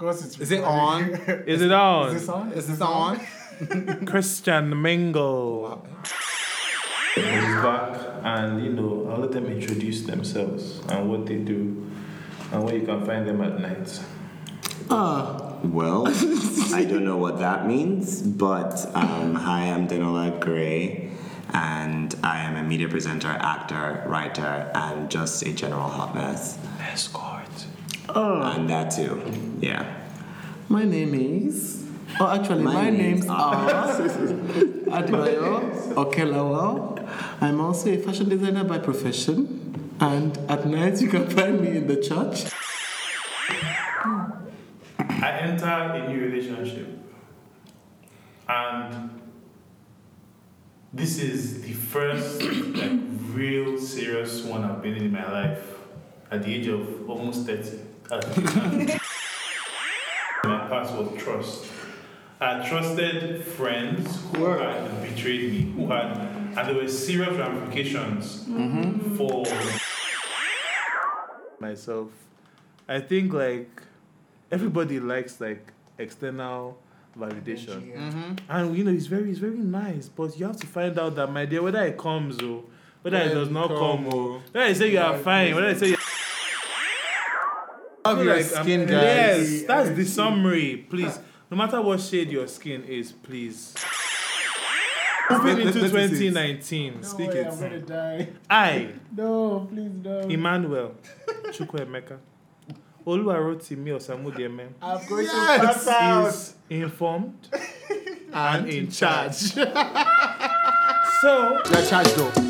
course, it's Is it on? Is it on? Is this on? Is this on? Christian Mingle. He's back, and you know, I'll let them introduce themselves and what they do, and where you can find them at night. Well, I don't know what that means, but um, hi, I'm Denola Grey, and I am a media presenter, actor, writer, and just a general hot mess. Escort. Oh. And that too, yeah. My name is. Oh, actually, My my, names names are Adebayo Oke-Lawal. I'm also a fashion designer by profession, and at night you can find me in the church. I enter a new relationship, and this is the first like real serious one I've been in in my life at the age of almost thirty. As a man. my past was trust. I trusted friends who had betrayed me, who had, and there were serious ramifications for myself. I think like everybody likes like external validation, mm-hmm. and you know it's very it's very nice. But you have to find out that my dear, whether it comes or whether it does not come, come, oh. or whether I say you are fine, whether I say Have your like I'm- skin, guys. Yes, that's the summary. Please, no matter what shade your skin is, please. Moving into let- let me see it. 2019, No Speak way, it. I'm gonna die. I, No, please no. Emmanuel Chukwuemeka, Oluwarotimi Osamudieme, I'm going Yes. to pass out. is informed And and in in charge. So, You're charged though.